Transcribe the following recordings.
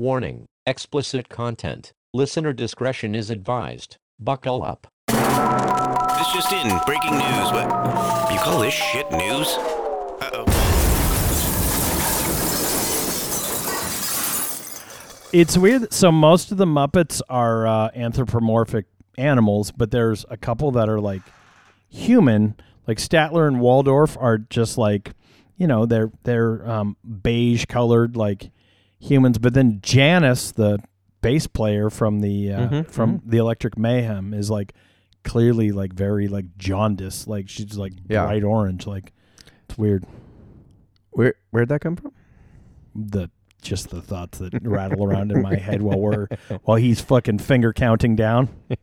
Warning, explicit content. Listener discretion is advised. Buckle up. This just in. Breaking news. What? You call this shit news? Uh-oh. It's weird. So most of the Muppets are uh, anthropomorphic animals, but there's a couple that are like human. Like Statler and Waldorf are just like, you know, they're they're um, beige colored like humans. But then Janice, the bass player from the uh, Mhm, from the Electric Mayhem, is like clearly like very like jaundice. Like she's like Yeah. bright orange. Like it's weird. Where where'd that come from? the just the thoughts that rattle around in my head while we're while he's fucking finger counting down.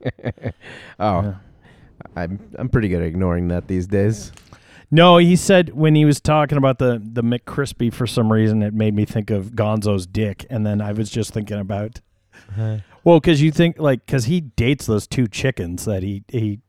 Oh, Yeah. I'm I'm pretty good at ignoring that these days. No, he said when he was talking about the the McCrispy for some reason it made me think of Gonzo's dick, and then I was just thinking about uh-huh. well, because you think like because he dates those two chickens that he he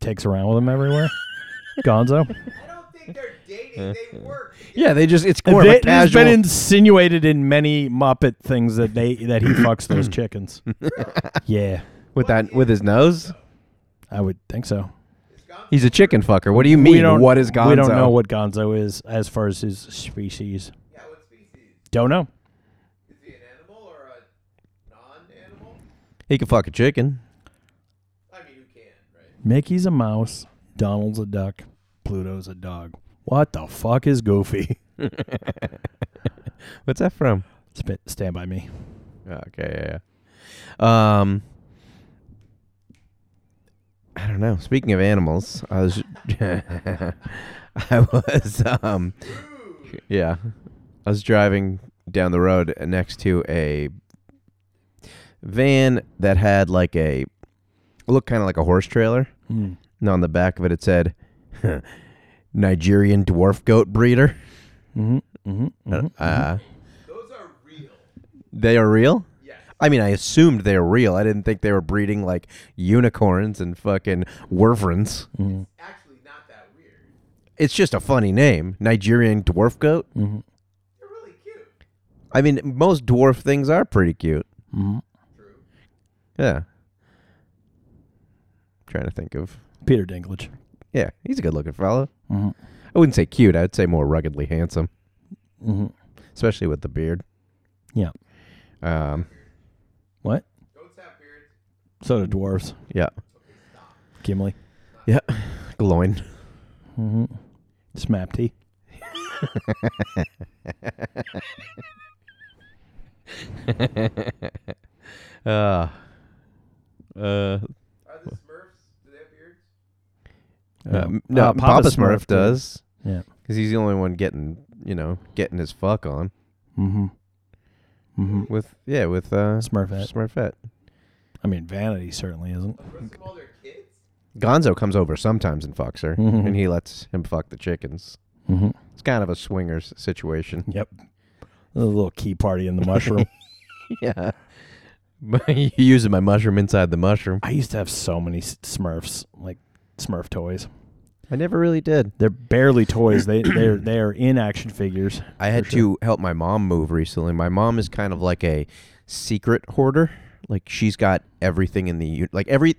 takes around with him everywhere. Gonzo, I don't think they're dating. They work. Yeah, they just it's more of They- a it's casual. been insinuated in many Muppet things that they that he fucks those chickens. yeah, with that with his nose. I would think so. He's a chicken fucker. What do you mean? What is Gonzo? We don't know what Gonzo is as far as his species. Yeah, what species? Don't know. Is he an animal or a non-animal? He can fuck a chicken. I mean, who can, right? Mickey's a mouse. Donald's a duck. Pluto's a dog. What the fuck is Goofy? What's that from? Spit, stand by me. Okay, yeah, yeah. Um, I don't know. Speaking of animals, I was, I was, um, yeah, I was driving down the road next to a van that had like a looked kind of like a horse trailer. Hmm. And on the back of it, it said Nigerian dwarf goat breeder. Mm-hmm. Mm-hmm. Uh, uh, Those are real. they are real. Yes. I mean, I assumed they were real. I didn't think they were breeding like unicorns and fucking wervrons. Mm-hmm. Actually, not that weird. It's just a funny name, Nigerian dwarf goat. Mm-hmm. They're really cute. I mean, most dwarf things are pretty cute. Mm-hmm. True. Yeah. trying to think of. Peter Dinklage. Yeah, he's a good-looking fellow. Mm-hmm. I wouldn't say cute. I'd say more ruggedly handsome, Mm-hmm. especially with the beard. Yeah. Um. What? Goats have beards. So do dwarves. Yeah. Gimli. Yeah. Gloin. Mm-hmm. Smapty. uh. Uh. Are the Smurfs? Do they have beards? Uh, No. m- no, Uh, Papa, Papa Smurf, Smurf does Yeah. because he's the only one getting, you know, getting his fuck on Mm-hmm. Mm-hmm. with, yeah, with uh, Smurfette. Smurfette. I mean, Vanity certainly isn't. The rest of all their kids? Gonzo comes over sometimes and fucks her, Mhm. and he lets him fuck the chickens. Mm-hmm. It's kind of a swingers situation. Yep. A little key party in the mushroom. yeah, you using my mushroom inside the mushroom. I used to have so many s- Smurfs, like Smurf toys. I never really did. They're barely toys. They they're they are in action figures. I had sure. to help my mom move recently. My mom is kind of like a secret hoarder. Like she's got everything in the like every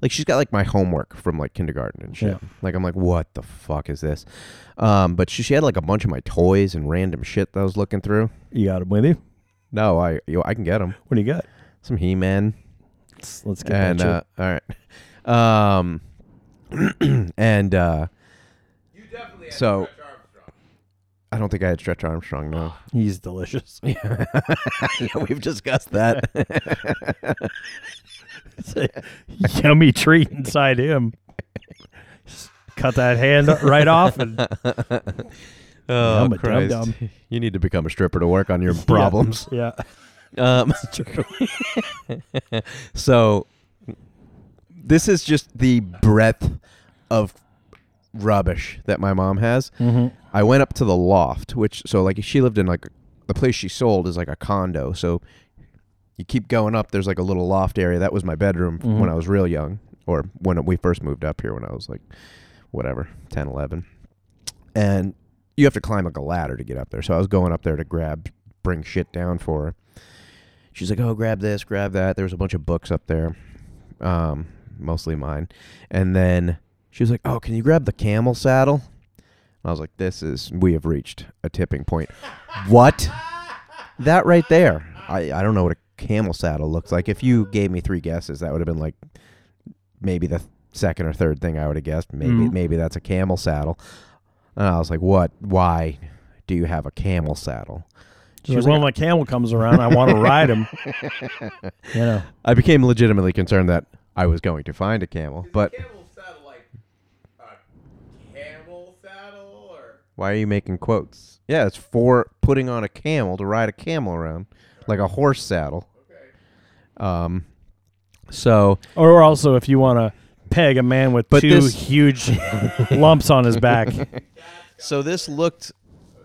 like she's got like my homework from like kindergarten and shit. Yeah. Like I'm like, what the fuck is this? Um, but she, she had like a bunch of my toys and random shit that I was looking through. You got them with you. No, I you, I can get them. What do you got? Some He Man Let's, let's get and that uh, all right. Um, and uh, You definitely had So- Stretch Armstrong. I don't think I had Stretch Armstrong. No. shit. He's delicious. yeah, we've discussed that. It's a yummy treat inside him. Just cut that hand right off and Oh, Yum a Christ. dum-dum. You need to become a stripper to work on your problems. Yeah. Um, so, this is just the breadth of rubbish that my mom has. Mm-hmm. I went up to the loft, which, so like she lived in like the place she sold is like a condo. So, you keep going up, there's like a little loft area. That was my bedroom Mhm. when I was real young, or when we first moved up here when I was like, whatever, 10, 11. And you have to climb like a ladder to get up there. So I was going up there to grab bring shit down for her. She's like, "Oh, grab this, grab that." There was a bunch of books up there, um, mostly mine. And then she was like, "Oh, can you grab the camel saddle?" And I was like, "This is we have reached a tipping point." what? That right there. I I don't know what a camel saddle looks like. If you gave me three guesses, that would have been like maybe the second or third thing I would have guessed. Maybe Mhm. maybe that's a camel saddle. And I was like, "What? Why do you have a camel saddle?" She's like, when my camel comes around, I want to ride him. You know, I became legitimately concerned that I was going to find a camel, but camel saddle like a camel saddle or why are you making quotes? Yeah, it's for putting on a camel to ride a camel around, like a horse saddle. Okay. Um, so or also if you want to peg a man with But two this- huge lumps on his back. so this looked,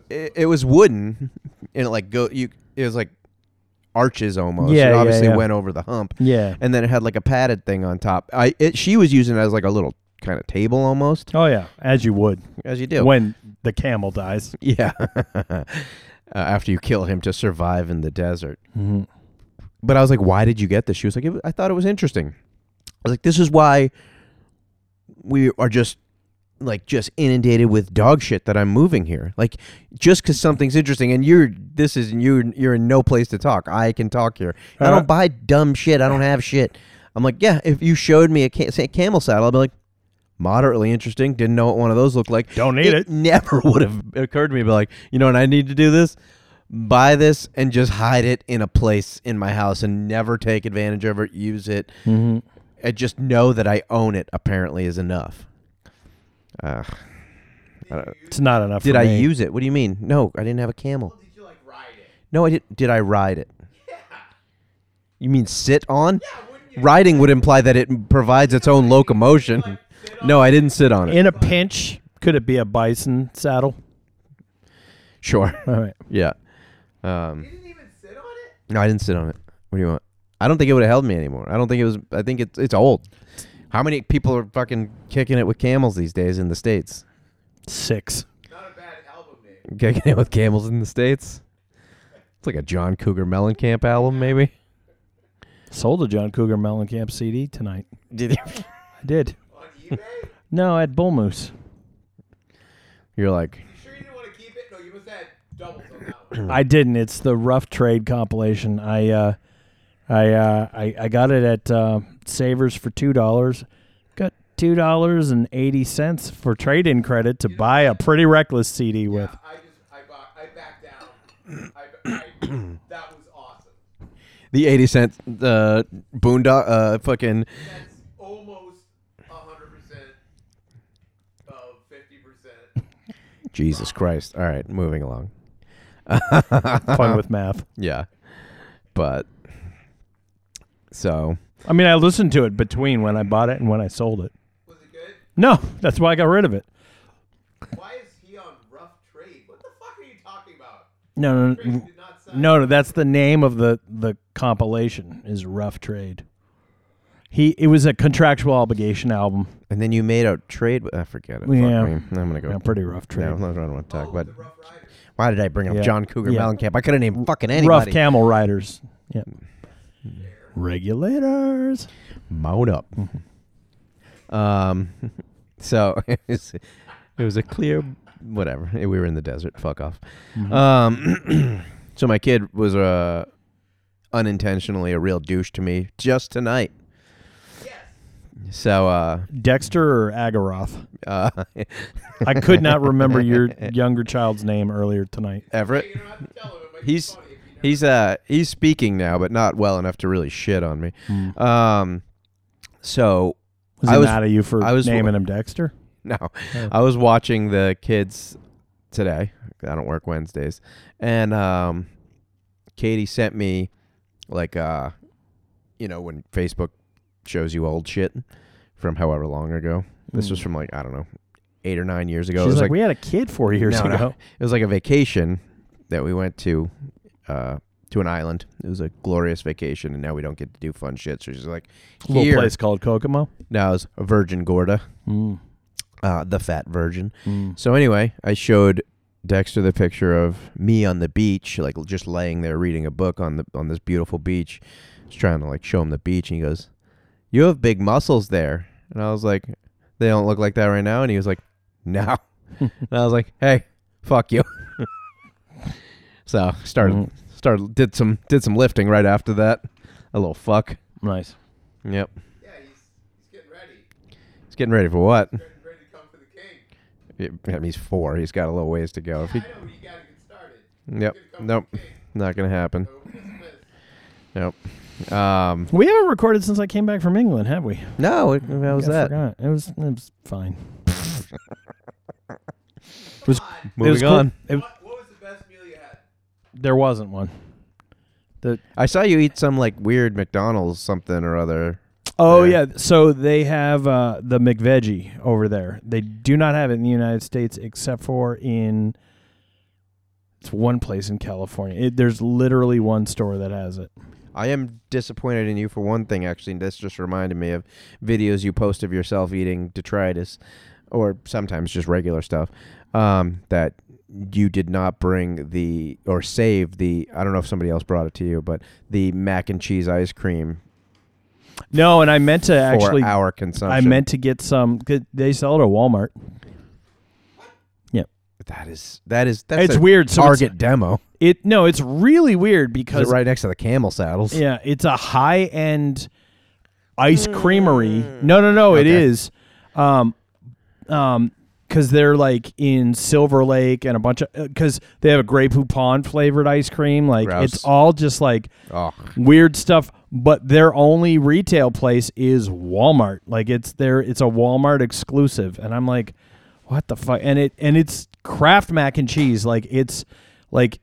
it, it was wooden, and it like go you. It was like arches almost. Yeah, it yeah, obviously yeah. went over the hump, Yeah. and then it had like a padded thing on top. I it, she was using it as like a little kind of table almost, Oh yeah, as you would as you do. when the camel dies. Yeah. uh, after you kill him to survive in the desert. Mm-hmm. But I was like, why did you get this? She was like, "It- I thought it was interesting. I was like, this is why we are just like just inundated with dog shit that I'm moving here. Like just because something's interesting, and you're this is you you're in no place to talk. I can talk here. I Uh, don't buy dumb shit. I don't have shit. I'm like, yeah. If you showed me a ca- say camel saddle, I'd be like, moderately interesting. Didn't know what one of those looked like. Don't need it. Never would have occurred to me. to Be like, you know, what I need to do this. Buy this and just hide it in a place in my house and never take advantage of it. Use it. Mm-hmm. And just know that I own it. Apparently, is enough. Uh, I don't- It's not enough. did for I me. use it? What do you mean? No, I didn't have a camel. did you like ride it? No, I did. Did I ride it? You mean sit on? Yeah, wouldn't you? Riding would imply that it provides its own locomotion. No, I didn't sit on it. in a pinch? Could it be a bison saddle? Sure. All right. Yeah. Um, You didn't even sit on it? no, I didn't sit on it. What do you want? I don't think it would have held me anymore. I don't think it was. I think it's it's old. How many people are fucking kicking it with camels these days in the states? Six. Not a bad album name. Kicking it with camels in the states. It's like a John Cougar Mellencamp album, maybe. Sold a John Cougar Mellencamp CD tonight. Did you? I did. On eBay? No, at Bull Moose. You're like, You sure you didn't want to keep it? No, you must have had doubles on that one. I didn't. It's the Rough Trade compilation. I uh, I uh, I, I got it at uh, Savers for two dollars. Got two dollars and eighty cents for trade-in credit to buy a Pretty Reckless CD with. I just I bought I backed down. I, I, that was awesome. the eighty cent uh, boondock uh, fucking. That's almost hundred percent of fifty percent. Jesus Christ! All right, moving along. Fun with math. Yeah, but so I mean, I listened to it between when I bought it and when I sold it. Was it good? No, that's why I got rid of it. Why is he on rough trade? What the fuck are you talking about? No, no, no, did not sign. no, no. That's the name of the the compilation. Is Rough Trade. He it was a contractual obligation album. and then you made a trade. with- I forget it. Fuck Yeah. me. I'm gonna go. Yeah, pretty rough trade. No, no, I don't want to talk. Oh, But the Rough Riders. why did I bring up Yeah. John Cougar Yeah. Mellencamp? I could have named fucking anybody. Rough camel riders. Yeah. Mm. Regulators. Mount up. Um, so it was, it was a clear whatever. We were in the desert. Fuck off. Um, so my kid was uh, unintentionally a real douche to me just tonight. So uh, Dexter or Agaroth? uh, I could not remember your younger child's name earlier tonight. Everett. You don't have him. It might be He's funny if you know. he's uh he's speaking now, but not well enough to really shit on me. Um, so Was I was- mad at you for I was- naming him Dexter? no, Oh. I was watching the kids today. I don't work Wednesdays, and um, Katie sent me like uh, you know, when Facebook shows you old shit from however long ago. This was Mm. from like I don't know, eight or nine years ago. She's it was like, we had a kid four years No, no. ago. It was like a vacation that we went to uh, to an island. It was a glorious vacation, and now we don't get to do fun shit. So she's like, Little place called Kokomo. Now it's Virgin Gorda, Mm. uh, the fat virgin. Mm. So anyway, I showed Dexter the picture of me on the beach, like just laying there reading a book on the on this beautiful beach. I was trying to like show him the beach, and he goes, "You have big muscles there," and I was like, "They don't look like that right now," and he was like, "No," and I was like, "Hey, fuck you." So started Mhm. started did some did some lifting right after that. A little fuck. Nice. Yep. Yeah, he's, he's getting ready. He's getting ready for what? Getting ready to come for the king. Yeah, he's four. He's got a little ways to go. If I he, know, but you gotta get started. yep. He's gonna come Nope. for the king. Not gonna happen. So, miss, miss. Nope. Um. We haven't recorded since I came back from England, have we? No. It, how was I that? forgot. It was it was fine. it was, Come on. it Moving was cool. on. It- What, what was the best meal you had? There wasn't one. The I saw you eat some like weird McDonald's something or other. Oh Yeah. so they have uh, the McVeggie over there. They do not have it in the United States except for in it's one place in California. It, there's literally one store that has it. I am disappointed in you for one thing. Actually, and this just reminded me of videos you post of yourself eating detritus, or sometimes just regular stuff. Um, that you did not bring the or save the. I don't know if somebody else brought it to you, but the mac and cheese ice cream No, and I meant to actually our consumption. I meant to get some. They sell it at Walmart. Yeah. That is that is that's it's weird. So it's- Target demo. it no, it's really weird Is because it right next to the camel saddles? Yeah, it's a high end ice creamery. No, no, no, it Okay. is. Um, um, because they're like in Silver Lake and a bunch of uh, because they have a Grey Poupon flavored ice cream. Like Gross. it's all just like Oh, weird stuff. But their only retail place is Walmart. Like it's their it's a Walmart exclusive, and I'm like, what the fuck? And it and it's Kraft mac and cheese. Like it's like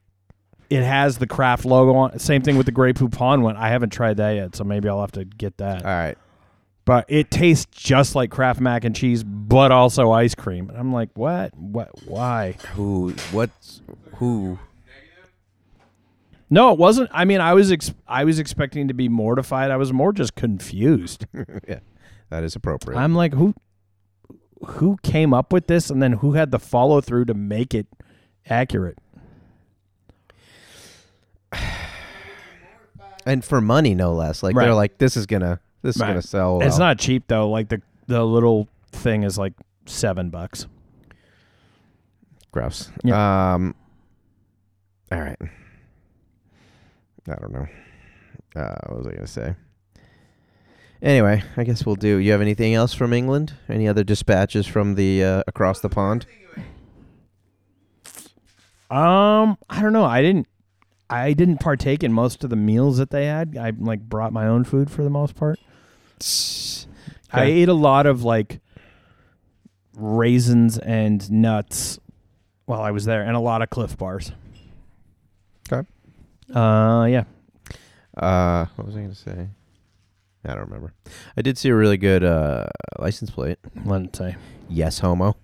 it has the Kraft logo on. Same thing with the Grey Poupon one. I haven't tried that yet, so maybe I'll have to get that. all right. But it tastes just like Kraft mac and cheese, but also ice cream. And I'm like, what? What? Why? Who? What's who? No, it wasn't. I mean, I was ex- I was expecting to be mortified. I was more just confused. yeah, that is appropriate. I'm like, who who came up with this, and then who had the follow through to make it accurate? and for money, no less. Like Right. they're like, this is gonna, this is Right. gonna sell. It's not cheap though. Like the the little thing is like seven bucks. gross. Um. All right. I don't know. Uh, what was I gonna say? Anyway, I guess we'll do. You have anything else from England? Any other dispatches from the uh, across the pond? Um, I don't know. I didn't. I didn't partake in most of the meals that they had. I like brought my own food for the most part. I Okay. ate a lot of like raisins and nuts while I was there, and a lot of Clif Bars. Okay. Uh, yeah. Uh, what was I gonna say? I don't remember. I did see a really good uh, license plate. Let's say Yes, homo.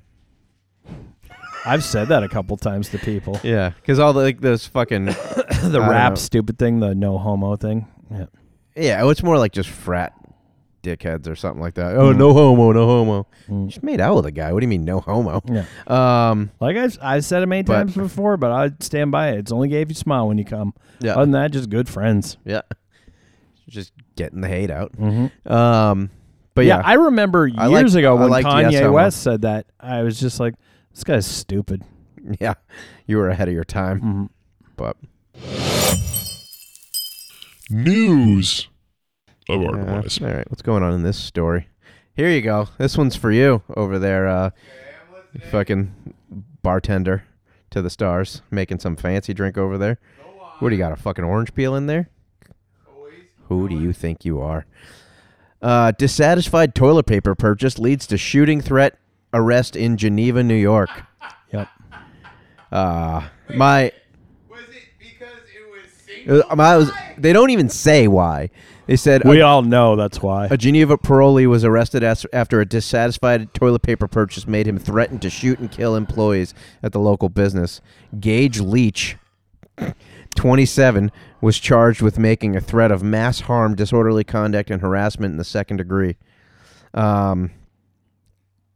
I've said that a couple times to people. Yeah, because all the like those fucking the don't rap stupid thing, the no homo thing. Yeah. yeah, it's more like just frat dickheads or something like that. Oh, Mm. no homo, no homo. Mm. Just made out with a guy. What do you mean no homo? Yeah. Um, Like I've I've said it many But- times before, but I stand by it. It's only gave you smile when you come. yeah, Other than that, just good friends. yeah. Just getting the hate out. Mm-hmm. Um, but yeah, I remember I years liked- ago I when liked Yes Kanye Homo. West said that. I was just like, this guy's stupid. yeah, you were ahead of your time. Mm-hmm. But News of uh, Artemis. all right, what's going on in this story? Here you go. This one's for you over there, uh, fucking bartender to the stars, making some fancy drink over there. What do you got? A fucking orange peel in there? Who do you think you are? Uh, dissatisfied toilet paper purchase leads to shooting threat arrest in Geneva, New York. Yep. Uh, my, Was it because it was single? uh, my was, they don't even say why. They said We a, all know that's why. a Geneva parolee was arrested as, after a dissatisfied toilet paper purchase made him threaten to shoot and kill employees at the local business. Gage Leach, 27, was charged with making a threat of mass harm, disorderly conduct, and harassment in the second degree. Um,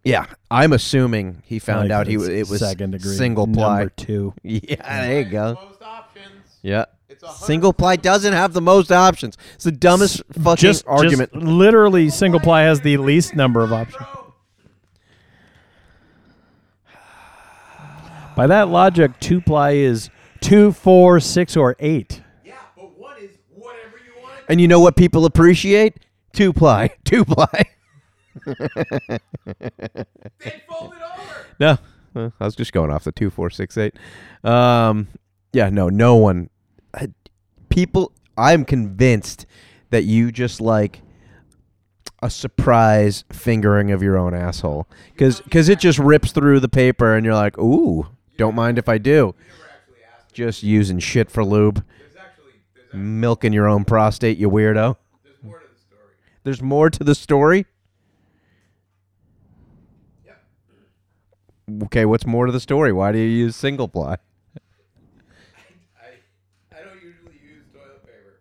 Yeah, I'm assuming he found Like out he it's it was second degree single ply. number two. Yeah, there you go. Most options. Yeah. It's a Single ply doesn't have the most options. It's the dumbest fucking Just argument. Just literally, single ply has the least number of options. By that logic, two ply is two, four, six, or eight. Yeah, but one is whatever you want. and you know what people appreciate? Two ply. Two ply. Then fold it over. No, I was just going off the two, four, six, eight. Um, yeah, no, no one. People, I'm convinced that you just like a surprise fingering of your own asshole, because because it just rips through the paper, and you're like, ooh, don't mind if I do. Just using shit for lube, milking your own prostate, you weirdo. there's more to the story. There's more to the story. Yeah. Okay, what's more to the story? Why do you use single ply? I I don't usually use toilet paper.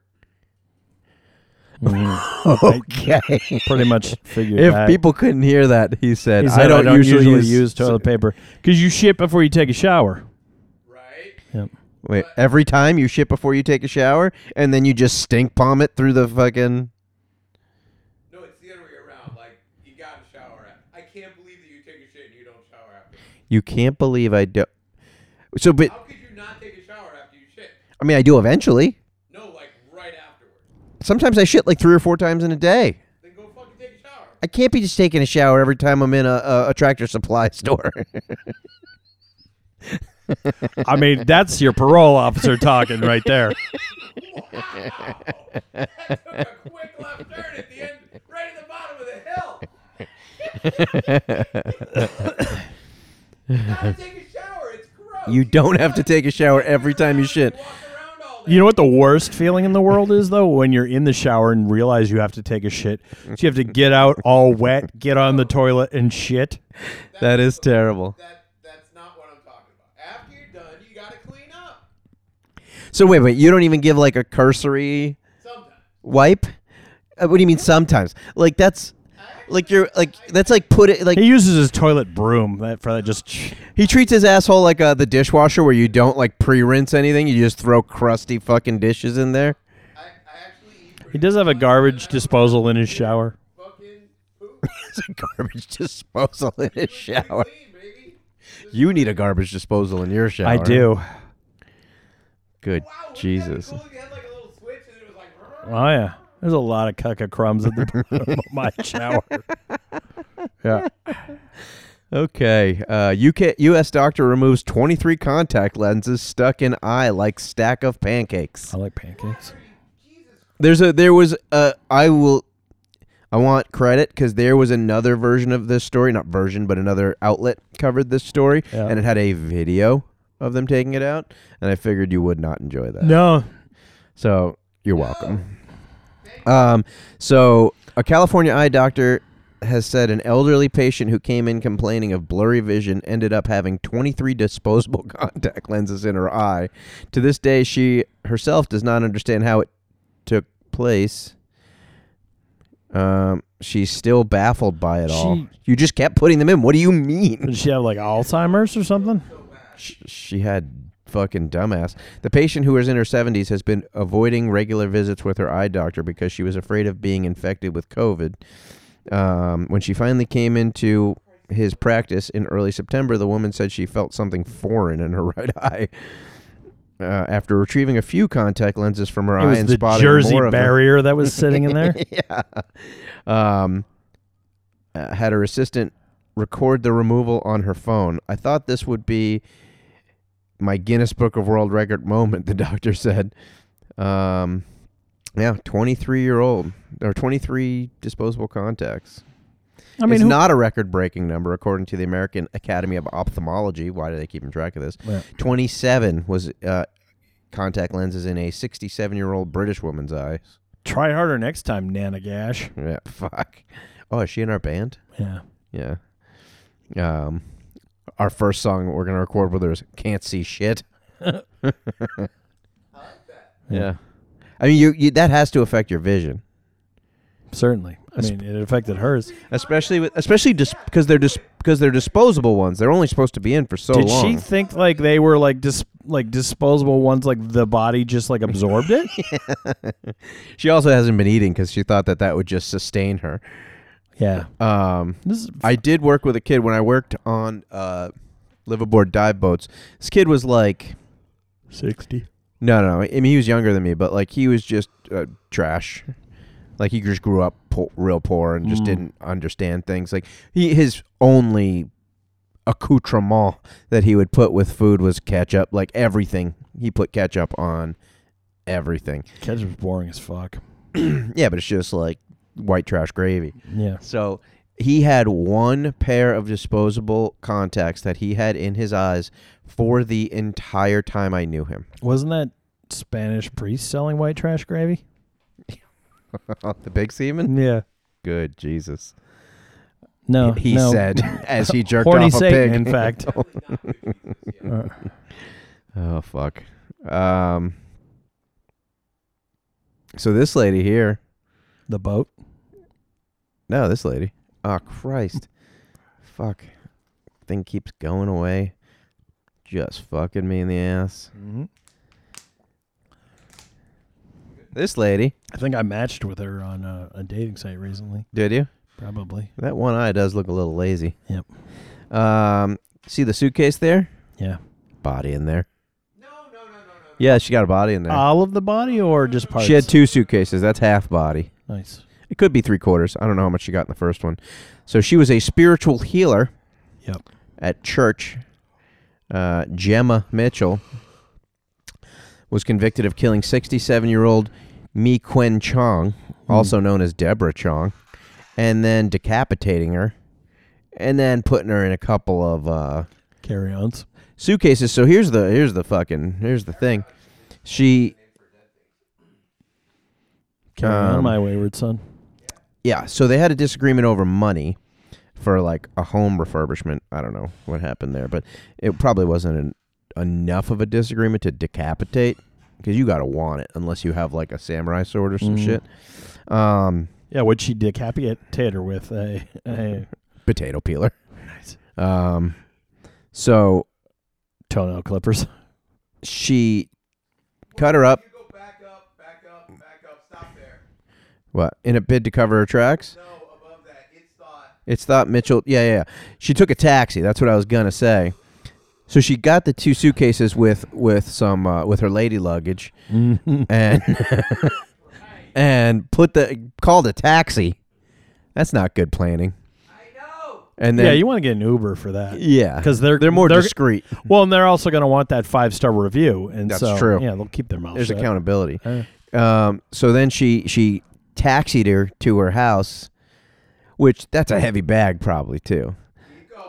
Mm-hmm. Okay. Pretty much figured if that. people couldn't hear that, he said, He said, I, don't usually, use, toilet paper because you shit before you take a shower. Right? Yep. Wait, every time you shit before you take a shower, and then you just stink palm it through the fucking. No, it's the other way around. Like you got to shower. At, I can't believe that you take a shit and you don't shower after. You can't believe I do. So, but How could you not take a shower after you shit? I mean, I do eventually. No, like right afterwards. Sometimes I shit like three or four times in a day. Then go fucking take a shower. I can't be just taking a shower every time I'm in a, a, a tractor supply store. I mean, that's your parole officer talking right there. Wow! that took a quick left turn at the end, right at the bottom of the hill. you gotta take a shower. It's gross. you don't have to take a shower every time you shit. Walk around all day. You know what the worst feeling in the world is, though? When you're in the shower and realize you have to take a shit. So you have to get out all wet, get on the toilet, and shit. That is terrible. That that's not what I'm talking about. After you're done, you gotta clean up. So wait, wait, you don't even give like a cursory Sometimes. wipe? Uh, what do you mean sometimes? Like that's like you're like that's like put it like He uses his toilet broom that for that just. he treats his asshole like uh, the dishwasher where you don't like pre-rinse anything, you just throw crusty fucking dishes in there. I, I actually He does have a garbage disposal in his shower. fucking poop. It's a garbage disposal in his shower. You need a garbage disposal in your shower. I do. Good Wow, wouldn't that be Jesus. cool had like a little switch and it was like. Oh yeah, there's a lot of caca crumbs at the bottom of my shower. Yeah. Okay. Uh, UK U.S. doctor removes 23 contact lenses stuck in eye like stack of pancakes. I like pancakes. There's a there was a I will I want credit because there was another version of this story, not version, but another outlet covered this story, Yeah. and it had a video of them taking it out, and I figured you would not enjoy that. No, So you're welcome. Um, so a California eye doctor has said an elderly patient who came in complaining of blurry vision ended up having 23 disposable contact lenses in her eye. To this day, she herself does not understand how it took place. Um, she's still baffled by it all. She- You just kept putting them in. What do you mean? did she have like Alzheimer's or something? Sh- she had fucking dumbass. The patient who was in her 70s has been avoiding regular visits with her eye doctor because she was afraid of being infected with COVID. Um, when she finally came into his practice in early September, the woman said she felt something foreign in her right eye. Uh, after retrieving a few contact lenses from her It eye was and the spotting Jersey more of them- barrier that was sitting in there. yeah. Um, uh, had her assistant record the removal on her phone. I thought this would be my Guinness Book of World Record moment, the doctor said. Um, yeah, 23 year old or 23 disposable contacts. I mean, it's who- not a record breaking number according to the American Academy of Ophthalmology. Why do they keep track of this? Yeah. 27 was uh, contact lenses in a 67 year old British woman's eyes. try harder next time, Nana Gash. Yeah, fuck. Oh, is she in our band? Yeah. Yeah. Um, our first song we're gonna record with her is "Can't See Shit." yeah. I mean, you, you that has to affect your vision. certainly. I mean, it affected hers. especially with especially just because they're dis- because they're disposable ones. They're only supposed to be in for so Did long. Did she think like they were like dis- like disposable ones? Like the body just like absorbed it? She also hasn't been eating because she thought that that would just sustain her. Yeah. Um, This is I did work with a kid when I worked on uh, liveaboard dive boats. This kid was like, sixty. no, no, I mean he was younger than me, but like he was just uh, trash. Like he just grew up po- real poor and just Mm. didn't understand things. Like he his only accoutrement that he would put with food was ketchup. Like everything, he put ketchup on everything. Ketchup's boring as fuck. yeah, but it's just like white trash gravy. Yeah. So he had one pair of disposable contacts that he had in his eyes for the entire time I knew him. Wasn't that Spanish priest selling white trash gravy? the big seaman? Yeah. Good Jesus. No. he no. said as he jerked Horny off a Satan, pig. in fact. Uh, oh fuck. Um So this lady here. The boat. No, this lady. Oh Christ. Fuck. Thing keeps going away. Just fucking me in the ass. Mm-hmm. This lady. I think I matched with her on a, a dating site recently. Did you? Probably. That one eye does look a little lazy. Yep. Um, see the suitcase there? Yeah. Body in there. No, no, no, no, no. Yeah, she got a body in there. All of the body or just parts? she had two suitcases. That's half body. Nice. It could be three quarters. I don't know how much she got in the first one. So she was a spiritual healer. Yep. At church. Uh, Gemma Mitchell was convicted of killing 67-year-old Mee Kuen Chong, also known as Deborah Chong, and then decapitating her, and then putting her in a couple of uh, Carry-ons. suitcases. So here's the here's the fucking here's the thing. She Carry on, Um, my wayward son. yeah, so they had a disagreement over money for like a home refurbishment. I don't know what happened there, but it probably wasn't an, enough of a disagreement to decapitate because you got to want it unless you have like a samurai sword or some Mhm. shit. Um, Yeah, would she decapitate her with a, a potato peeler. Nice. Um, so toenail clippers? she cut her up. What in a bid to cover her tracks? No, above that. It's thought. It's thought Mitchell. Yeah, yeah. yeah. She took a taxi. That's what I was gonna say. So she got the two suitcases with with some uh, with her lady luggage, and and put the called a taxi. That's not good planning. I know. And then yeah, you want to get an Uber for that. yeah Because they're they're more they're, discreet. Well, and they're also going to want that five star review, and That's so true. Yeah, they'll keep their mouth There's shut. accountability. Uh, Um, so then she she taxied her to her house, which that's a heavy bag probably too.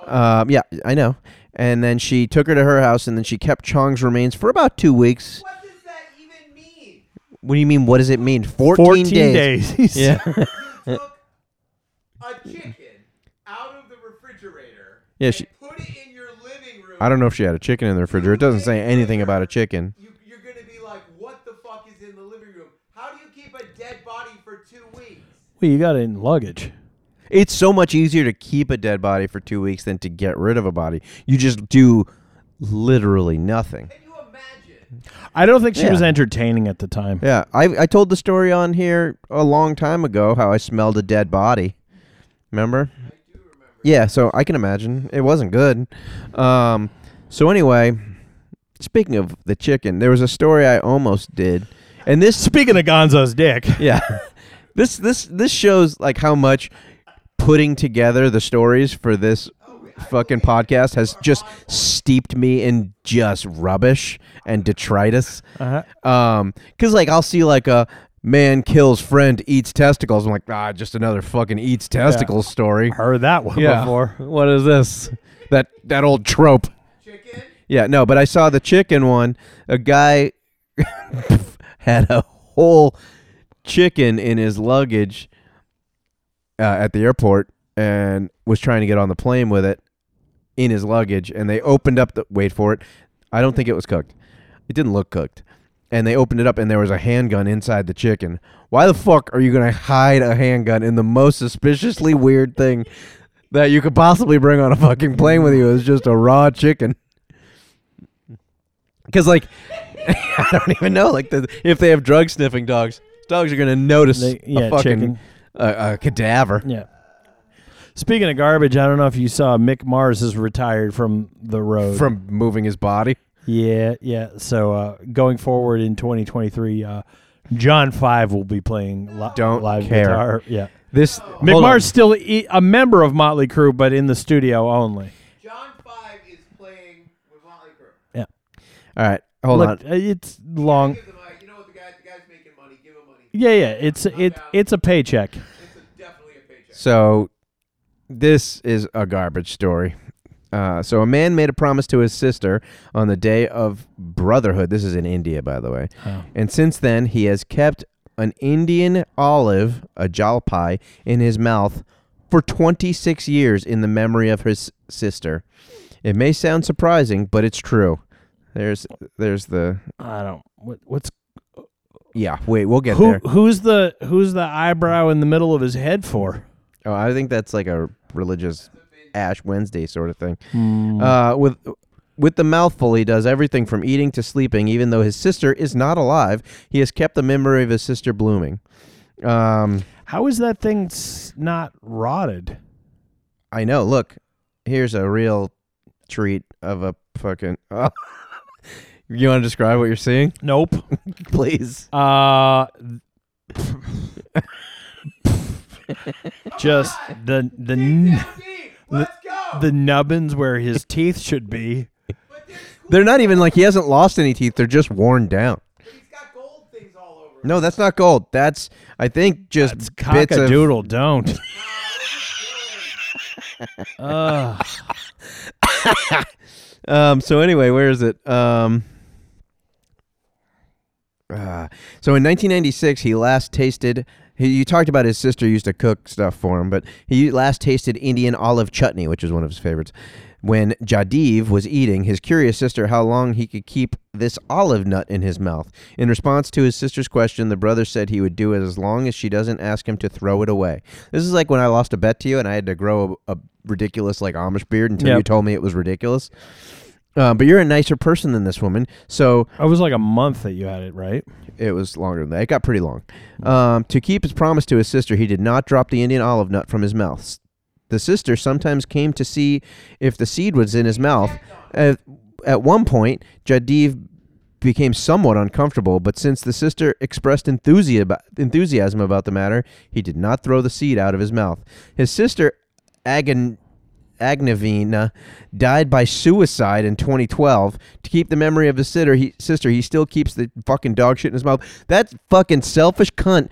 Um, yeah, I know. And then she took her to her house, and then she kept Chong's remains for about two weeks. what does that even mean? What do you mean? What does it mean? Fourteen, 14 days. days. Yeah. Took a chicken out of the refrigerator Yeah, and she- put it in your living room. I don't know if she had a chicken in the refrigerator. It doesn't say anything about a chicken. You, you're going to be like, what the fuck is in the living room? How do you keep a dead body for two weeks? Well, you got it in luggage. It's so much easier to keep a dead body for two weeks than to get rid of a body. You just do literally nothing. Can you imagine? I don't think she Yeah. was entertaining at the time. Yeah, I I told the story on here a long time ago how I smelled a dead body. Remember? Yeah, so I can imagine it wasn't good. Um, so anyway, speaking of the chicken, there was a story I almost did, and this Speaking of Gonzo's dick, yeah, this this this shows like how much putting together the stories for this fucking podcast has just steeped me in just rubbish and detritus. uh-huh. Um, cause like I'll see like a man kills friend eats testicles. I'm like, ah, just another fucking eats testicles story. heard that one before. What is this? That that old trope. Chicken? Yeah, no, but I saw the chicken one. A guy had a whole chicken in his luggage uh, at the airport and was trying to get on the plane with it in his luggage. And they opened up the wait for it. I don't think it was cooked. It didn't look cooked. and they opened it up and there was a handgun inside the chicken. Why the fuck are you gonna hide a handgun in the most suspiciously weird thing that you could possibly bring on a fucking plane with you? Is just a raw chicken. Because like, I don't even know. Like, the, if they have drug sniffing dogs, dogs are gonna notice They- a fucking chicken. a, a cadaver. Yeah. Speaking of garbage, I don't know if you saw Mick Mars has retired from the road. from moving his body. yeah, yeah. So uh, going forward in 2023, uh, John Five will be playing li- Don't live care. guitar. Yeah. This Mick hold on. Mars still e- a member of Motley Crue, but in the studio only. John Five is playing with Motley Crue. Yeah. All right, hold Look, on. uh, it's long. Give the money. You know what the guy? The guy's making money. Give him money. Yeah, yeah. It's it it's a paycheck. It's definitely a paycheck. So, this is a garbage story. Uh, so, a man made a promise to his sister on the day of brotherhood. This is in India, by the way. Oh. And since then, he has kept an Indian olive, a jalpai, in his mouth for 26 years in the memory of his sister. It may sound surprising, but it's true. There's, there's the I don't. What, what's yeah. Wait, we'll get who? there. Who's the who's the eyebrow in the middle of his head for? Oh, I think that's like a religious Ash Wednesday sort of thing. Hmm. Uh, with with the mouthful, he does everything from eating to sleeping. Even though his sister is not alive, he has kept the memory of his sister blooming. Um, How is that thing s- not rotted? I know. Look, here's a real treat of a fucking. you want to describe what you're seeing, Nope. please? Uh, just the the n- Let's the nubbins where his teeth should be. but there's cool. They're not even like he hasn't lost any teeth. They're just worn down. But he's got gold things all over. No, that's not gold. That's I think just It's bits of cockadoodle. Don't. Uh, Um. So anyway, where is it? Um. Ah. so in 1996, he last tasted. He, you talked about his sister used to cook stuff for him, but he last tasted Indian olive chutney, which is one of his favorites. When Jadiv was eating, his curious sister how long he could keep this olive nut in his mouth. In response to his sister's question, the brother said he would do it as long as she doesn't ask him to throw it away. This is like when I lost a bet to you and I had to grow a, a ridiculous like Amish beard until Yep. you told me it was ridiculous. Um, but you're a nicer person than this woman, so I was like a month that you had it, right? it was longer than that. It got pretty long. Um, to keep his promise to his sister, he did not drop the Indian olive nut from his mouth. The sister sometimes came to see if the seed was in his mouth. At, at one point, Jadiv became somewhat uncomfortable, but since the sister expressed enthusi- enthusiasm about the matter, he did not throw the seed out of his mouth. His sister, Agan, Agnavina died by suicide in 2012. To keep the memory of his sister, he, sister, he still keeps the fucking dog shit in his mouth. That fucking selfish cunt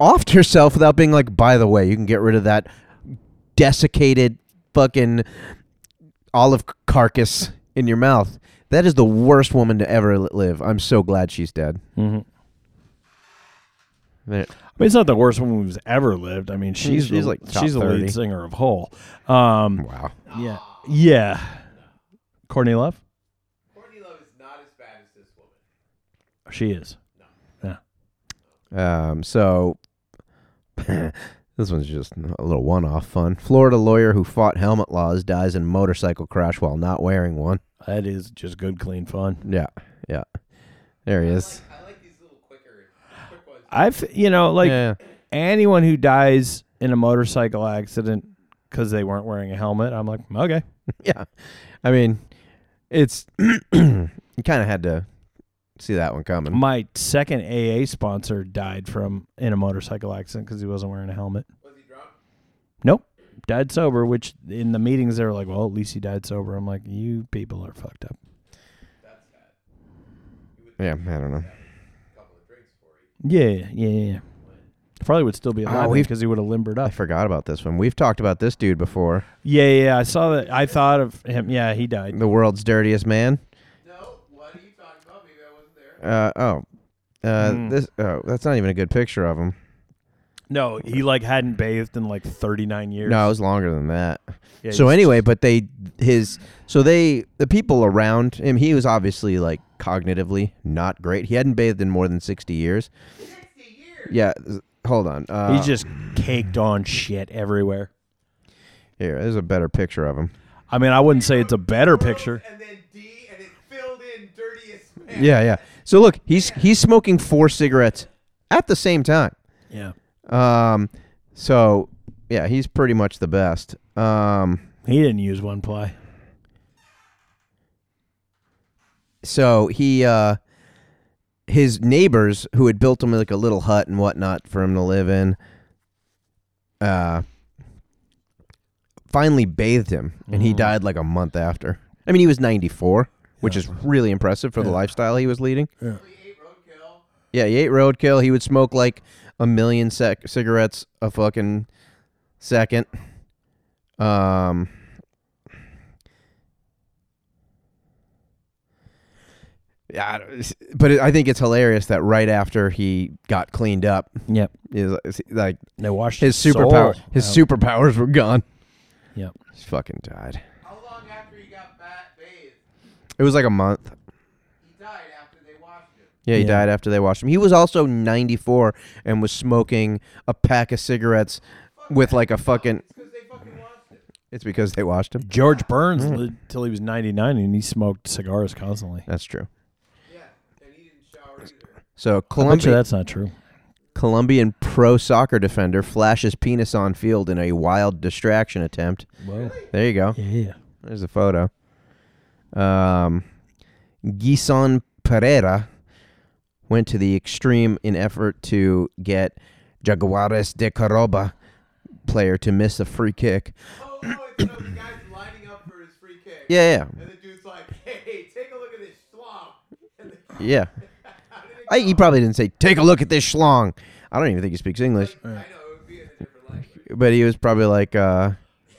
offed herself without being like, by the way, you can get rid of that desiccated fucking olive carcass in your mouth. That is the worst woman to ever live. I'm so glad she's dead. Mm-hmm. There- I mean, it's not the worst woman who's ever lived. I mean, she's she's the, like top she's the 30. lead singer of Hole. Um, Wow. yeah, yeah. Courtney Love, Courtney Love is not as bad as this woman. she is. No. Yeah. Um, so this one's just a little one-off fun. Florida lawyer who fought helmet laws dies in motorcycle crash while not wearing one. That is just good, clean fun. Yeah, yeah. There he is. I like these little quicker, quick ones. I've, you know, like yeah. anyone who dies in a motorcycle accident because they weren't wearing a helmet, I'm like, mm, okay. yeah. I mean, it's you kind of had to see that one coming. My second AA sponsor died from in a motorcycle accident because he wasn't wearing a helmet. Was he drunk? Nope, died sober. Which in the meetings they were like, well, at least he died sober. I'm like, you people are fucked up. That's sad. Yeah, I don't know. A couple of drinks for you. Yeah, yeah, yeah. Probably would still be Oh, alive we've- because he would have limbered up. I up. forgot about this one. We've talked about this dude before. Yeah, yeah. I saw that. I thought of him. Yeah, he died. The world's dirtiest man. No, what are you talking about? Maybe I wasn't there. Uh oh. Uh, Hmm. this oh, that's not even a good picture of him. No, he like hadn't bathed in like 39 years. No, it was longer than that. Yeah, so he's anyway, but they his so they the people around him. He was obviously like cognitively not great. He hadn't bathed in more than 60 years. 60 years. Yeah, hold on. Uh, He's just caked on shit everywhere. here. There's a better picture of him. I mean, I wouldn't say it's a better picture. And then D, and it filled in dirtiest man. Yeah, yeah. So look, he's he's smoking four cigarettes at the same time. Yeah. Um, so yeah, he's pretty much the best. Um, He didn't use one ply. So he uh his neighbors who had built him like a little hut and whatnot for him to live in uh finally bathed him and he died like a month after. I mean he was 94 which is really impressive for the lifestyle he was leading. He ate roadkill. yeah he ate roadkill. He would smoke like a million sec- cigarettes a fucking second. Um Yeah, but it, I think it's hilarious that right after he got cleaned up, Yep. is is- like They washed his soul superpower, his out. superpowers were gone. Yep. He fucking died. How long after he got bat bathed? It was like a month. He died after they washed him. Yeah, he Yeah. died after they washed him. He was also 94 and was smoking a pack of cigarettes with like a fucking. Because they fucking washed him. It's because they washed him. George Burns Mm. lived till he was 99 and he smoked cigars constantly. That's true. Yeah, and he didn't shower either. So I bet you Columbia, that's not true. Colombian pro soccer defender flashes penis on field in a wild distraction attempt. Whoa. There you go. Yeah. There's a photo. Um, Gison Pereira went to the extreme in effort to get Jaguares de Córdoba player to miss a free kick. Oh, no, it's the guy's lining up for his free kick. Yeah, yeah, And the dude's like, hey, take a look at this schlong. Yeah. how did it I, he probably didn't say, "Take a look at this schlong." I don't even think he speaks English, I know, it would be in a different language. but he was probably like, uh,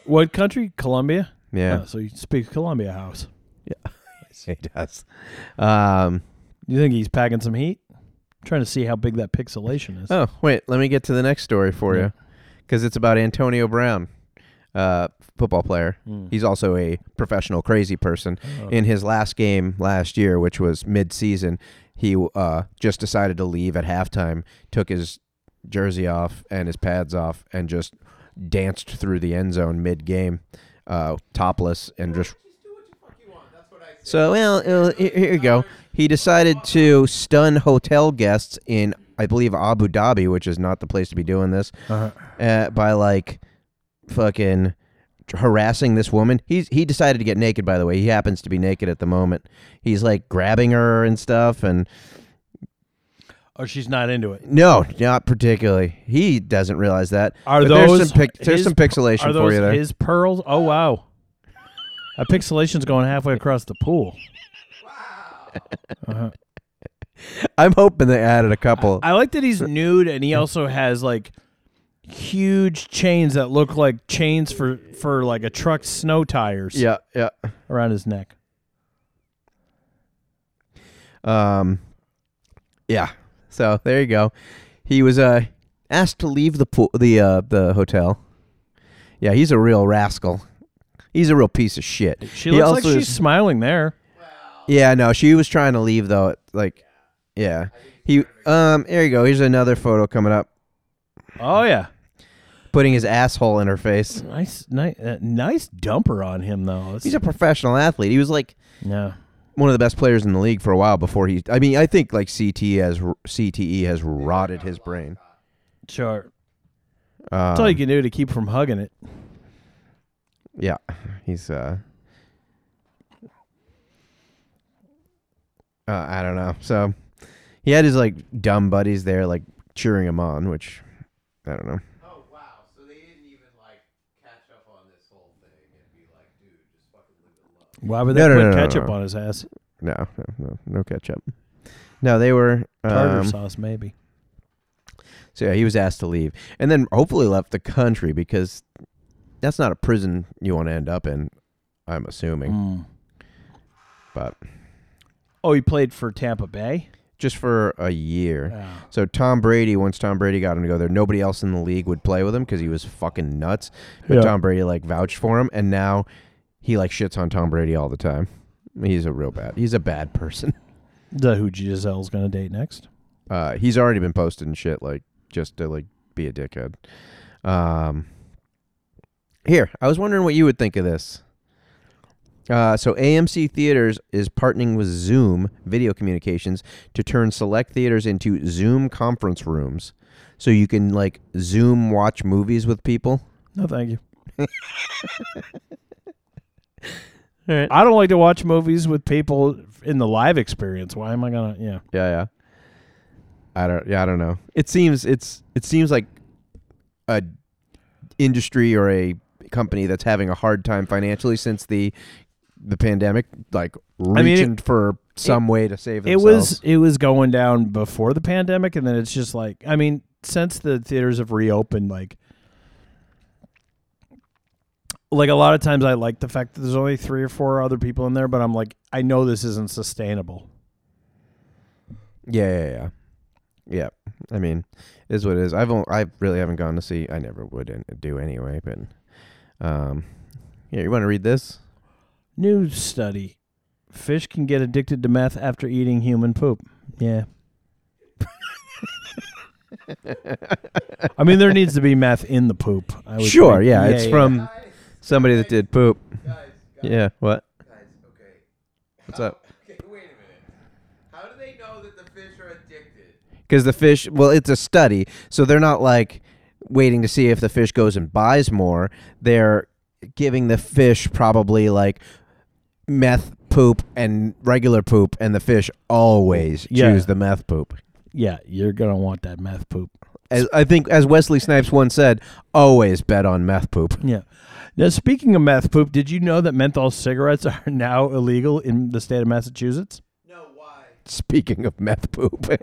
What country? Colombia? "Yeah, Oh, so he speaks Columbia House. Yeah, he does." Um, You think he's packing some heat? trying to see how big that pixelation is. Oh, wait, let me get to the next story for Yeah. you. Because it's about Antonio Brown, uh, football player. Mm. He's also a professional crazy person. Oh. In his last game last year, which was mid-season, he uh, just decided to leave at halftime, took his jersey off and his pads off, and just danced through the end zone mid-game, uh, topless, and just Just do what the fuck you want. That's what I said. so, well, uh, here here you go. He decided to stun hotel guests in, I believe, Abu Dhabi, which is not the place to be doing this, Uh-huh. uh, by like fucking harassing this woman. He's he decided to get naked. By the way, he happens to be naked at the moment. He's like grabbing her and stuff, and Oh, she's not into it. no, not particularly. He doesn't realize that. Are But those there's some pic- there's his- some pixelation for you there. his pearls? Oh wow, a pixelation's going halfway across the pool. Uh-huh. I'm hoping they added a couple. I like that he's nude and he also has like huge chains that look like chains for for like a truck's snow tires. yeah, yeah. around his neck. Um, yeah. So there you go. He was uh asked to leave the pool, the uh the hotel. Yeah, he's a real rascal. He's a real piece of shit. She He looks like she's is- smiling there. Yeah, no, she was trying to leave though. Like, yeah. He um. There you go. Here's another photo coming up, Oh yeah, putting his asshole in her face. nice, nice, uh, nice dumper on him though. That's- He's a professional athlete. He was like no. one of the best players in the league for a while before he. I mean, I think like CTE has CTE has rotted his brain. Sure. Um, That's all you can do to keep from hugging it. Yeah, he's uh, uh I don't know. So he had his like dumb buddies there like cheering him on, which I don't know. Oh, wow. So they didn't even, like, catch up on this whole thing and be like, dude, just fucking leave it alone. Why would they No, no, put no, no, ketchup no. on his ass? No, no, no, no ketchup. No, they were Tartar um, sauce, maybe. So yeah, he was asked to leave, and then hopefully left the country because that's not a prison you want to end up in. I'm assuming, Mm. but Oh, he played for Tampa Bay. just for a year. Oh. So Tom Brady, once Tom Brady got him to go there, nobody else in the league would play with him because he was fucking nuts. But Yeah. Tom Brady like vouched for him, and now he like shits on Tom Brady all the time. He's a real bad. He's a bad person. The who Giselle's gonna date next? Uh, he's already been posting shit like just to like be a dickhead. Um, here, I was wondering what you would think of this. Uh, so AMC Theaters is partnering with Zoom Video Communications to turn select theaters into Zoom conference rooms, so you can like Zoom watch movies with people. No, thank you. All right. I don't like to watch movies with people in the live experience. Why am I gonna? Yeah. Yeah, yeah. I don't. Yeah, I don't know. It seems it's it seems like a industry or a company that's having a hard time financially since the the pandemic, like mean, it- reaching for some way to save It themselves. was it was going down before the pandemic, and then it's just like I mean, since the theaters have reopened, like like a lot of times I like the fact that there's only three or four other people in there, but I'm like, I know this isn't sustainable. Yeah, yeah, yeah. Yeah. I mean, it is what it is. I've only, I really haven't gone to see. I never would in- do anyway. But um, yeah, you want to read this? New study: Fish can get addicted to meth after eating human poop. Yeah. I mean, there needs to be meth in the poop. Sure. think. Yeah, it's from Guys, somebody that did poop. guys, guys, Yeah. What? guys, okay. What's up? Okay, wait a minute. How do they know that the fish are addicted? because the fish well it's a study so they're not like waiting to see if the fish goes and buys more they're giving the fish probably like meth poop and regular poop and the fish always Yeah. choose the meth poop Yeah, you're gonna want that meth poop. as, i think as wesley snipes once said always bet on meth poop Yeah. Now, speaking of meth poop, did you know that menthol cigarettes are now illegal in the state of Massachusetts? No, why? speaking of meth poop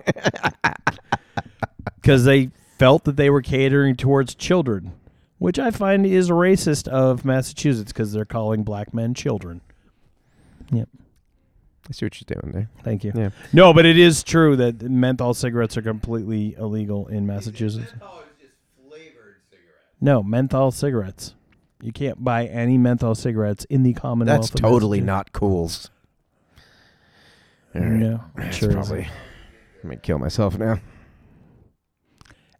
Because they felt that they were catering towards children, which I find is racist of Massachusetts because they're calling black men children. Yep. I see what you're doing there Thank you. Yeah. No, but it is true that menthol cigarettes are completely illegal in Massachusetts. Menthol is just flavored cigarettes. No, menthol cigarettes. You can't buy any menthol cigarettes in the Commonwealth. that's of totally not cools All right. No, That's sure. probably i might kill myself now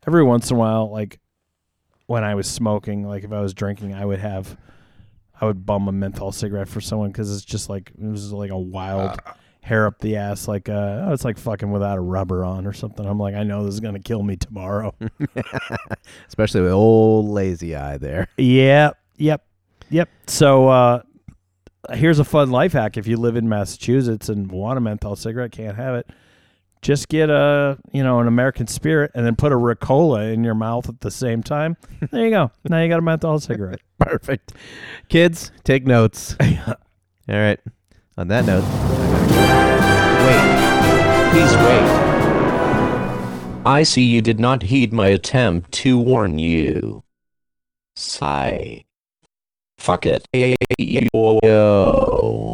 every once in a while, like when I was smoking, like if I was drinking, I would have, I would bum a menthol cigarette for someone because it's just like it was like a wild hair up the ass, like uh, oh, it's like fucking without a rubber on or something. I'm like, I know this is gonna kill me tomorrow. especially with old lazy eye there yeah, yep, yep. So uh, here's a fun life hack: if you live in Massachusetts and want a menthol cigarette, can't have it. Just get a you know an American Spirit and then put a Ricola in your mouth at the same time. There you go. Now you got a menthol cigarette. Perfect. Kids, take notes. All right. On that note, wait. Please wait. I see you did not heed my attempt to warn you. Sigh. Fuck it. Yo.